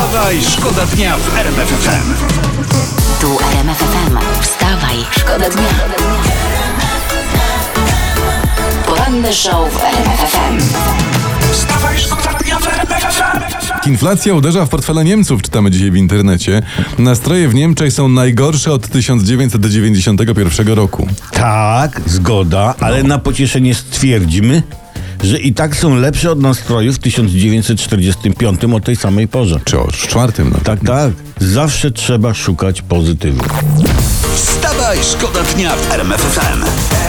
Wstawaj, szkoda dnia w RMF FM. Tu RMF FM. Wstawaj, szkoda dnia. Poranny show w RMF FM. Wstawaj, szkoda dnia w RMF FM. Inflacja uderza w portfele Niemców, czytamy dzisiaj w internecie. Nastroje w Niemczech są najgorsze od 1991 roku. Tak, zgoda, ale na pocieszenie stwierdzimy, że i tak są lepsze od nastrojów w 1945 o tej samej porze. Czy o czwartym? No. Tak, tak. Zawsze trzeba szukać pozytywu. Wstawaj, szkoda dnia w RMF FM.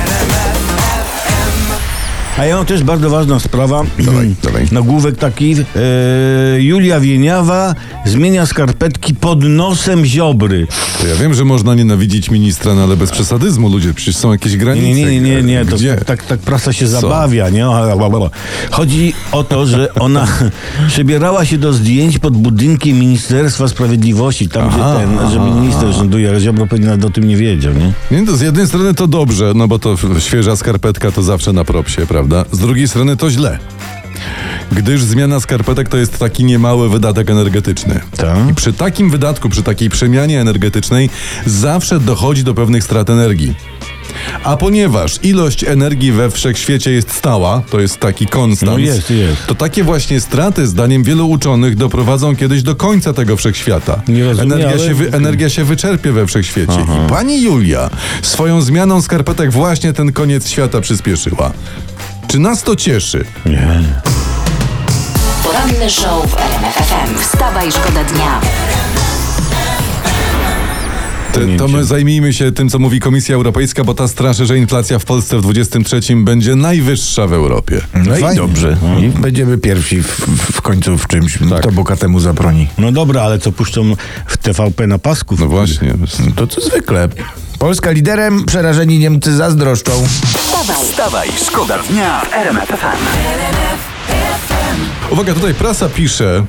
A ja mam też bardzo ważna sprawa. Dawaj, dawaj. Nagłówek taki. E, Julia Wieniawa zmienia skarpetki pod nosem Ziobry. To ja wiem, że można nienawidzić ministra, no ale bez przesadyzmu, ludzie, przecież są jakieś granice. Nie, nie, nie, nie, nie. To, Gdzie? tak, tak, prasa się zabawia, nie? Chodzi o to, że ona przebierała się do zdjęć pod budynkiem Ministerstwa Sprawiedliwości, tam Aha, gdzie ten, że minister rząduje, ale Ziobro pewnie nawet o tym nie wiedział, nie? Nie, to z jednej strony to dobrze, no bo to świeża skarpetka to zawsze na propsie, prawda? Z drugiej strony to źle. Gdyż zmiana skarpetek to jest taki niemały wydatek energetyczny. Tak. I przy takim wydatku, przy takiej przemianie energetycznej zawsze dochodzi do pewnych strat energii. A ponieważ ilość energii we wszechświecie jest stała, to jest taki konstans, No jest, jest. to takie właśnie straty, zdaniem wielu uczonych, doprowadzą kiedyś do końca tego wszechświata. Nie rozumiem, energia, ale- się wy, energia się wyczerpie we wszechświecie. I pani Julia swoją zmianą skarpetek właśnie ten koniec świata przyspieszyła. Czy nas to cieszy? Nie. Poranny show w RMF FM. Wstawaj, szkoda dnia. Te, to my zajmijmy się tym, co mówi Komisja Europejska, bo ta straszy, że inflacja w Polsce w 23 będzie najwyższa w Europie. No i Fajnie. dobrze. I będziemy pierwsi w, w końcu w czymś, to bokatemu zabroni. No dobra, ale co puszczą w TVP na pasku? No właśnie. To co zwykle. Polska liderem, przerażeni Niemcy zazdroszczą. Wstawaj, Wstawaj, szkoda dnia w RMF FM. Uwaga, tutaj prasa pisze,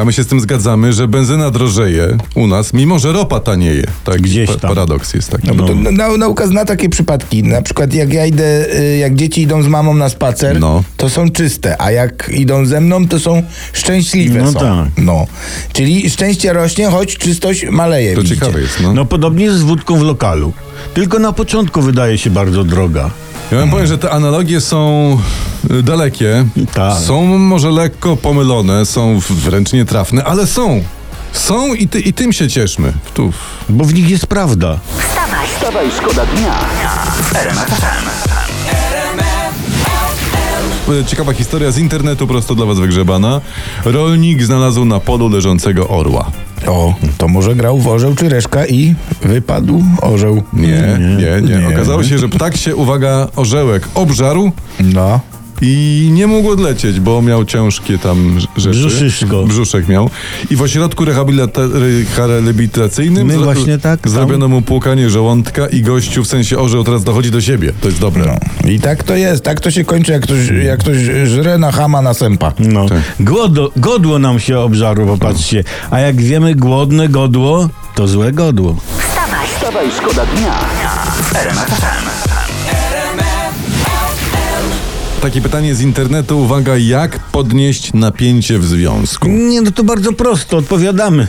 a my się z tym zgadzamy, że benzyna drożeje u nas, mimo że ropa tanieje. Tak, Gdzieś pa- tam. Paradoks jest taki. No bo to na, nauka zna takie przypadki. Na przykład jak ja idę, y, jak dzieci idą z mamą na spacer, No. to są czyste, a jak idą ze mną, to są szczęśliwe No są. tak. No. Czyli szczęście rośnie, choć czystość maleje. To widzicie? ciekawe jest, no. No podobnie jest z wódką w lokalu. Tylko na początku wydaje się bardzo droga. Ja wam powiem, że te analogie są dalekie, Tak. są może lekko pomylone, są wręcz nietrafne, ale są. Są i, ty, i tym się cieszmy. Tu. Bo w nich jest prawda. wstawaj. Wstawaj, szkoda dnia Ciekawa historia z internetu, prosto dla was wygrzebana. Rolnik znalazł na polu leżącego orła. O, to może grał w orzeł czy reszka i wypadł orzeł. Nie, nie, nie. Nie. Okazało się, że ptak się, uwaga, orzełek obżarł No. I nie mógł odlecieć, bo miał ciężkie tam rz- rzeczy. Brzuszyszko. Brzuszek miał. I w ośrodku rehabilita- rehabilitacyjnym My właśnie tak, tam. zrobiono mu płukanie żołądka i gościu, w sensie orzeł, teraz dochodzi do siebie. To jest dobre. No. I tak to jest, tak to się kończy, jak ktoś, jak ktoś żre na chama na sępa. No. Tak. Godło, godło nam się obżarło, popatrzcie. A jak wiemy, głodne godło to złe godło. Wstawaj, Wstawaj, szkoda dnia FM. Takie pytanie z internetu, uwaga, jak podnieść napięcie w związku? Nie, no to bardzo prosto, odpowiadamy.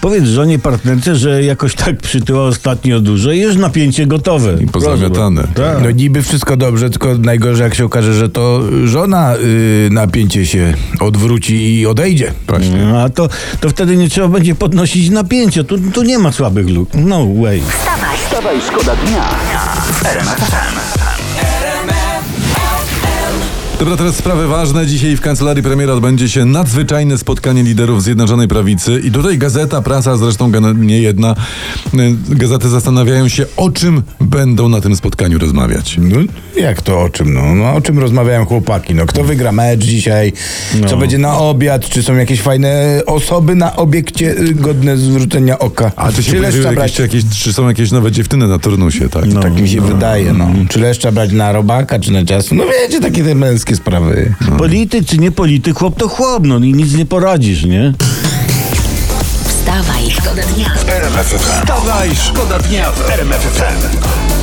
Powiedz żonie partnerce, że jakoś tak przytyła ostatnio dużo i już napięcie gotowe. I pozamiatane. Tak. No niby wszystko dobrze, tylko najgorzej jak się okaże, że to żona y, napięcie się odwróci i odejdzie. Właśnie. No, a to, to wtedy nie trzeba będzie podnosić napięcia. Tu, tu nie ma słabych luk. No way. wstawaj. Wstawaj, szkoda dnia FM. Dobra, teraz sprawy ważne. Dzisiaj w kancelarii premiera odbędzie się nadzwyczajne spotkanie liderów Zjednoczonej Prawicy. I tutaj gazeta, prasa, zresztą nie jedna, y, gazety zastanawiają się, o czym będą na tym spotkaniu rozmawiać. No jak to o czym? No, no o czym rozmawiają chłopaki? No kto wygra mecz dzisiaj? Co będzie na obiad? Czy są jakieś fajne osoby na obiekcie y, godne zwrócenia oka? A czy się czy leszcza jakieś, brać? jakieś, czy są jakieś nowe dziewczyny na turnusie, tak? Tak mi się wydaje, no. Czy leszcza brać na robaka, czy na ciasto? No wiecie, takie te męskie sprawy. Polityk czy nie polityk, chłop to chłop, no i nic nie poradzisz, nie? Wstawaj, szkoda dnia. RMF FM. Wstawaj, szkoda dnia w RMF FM.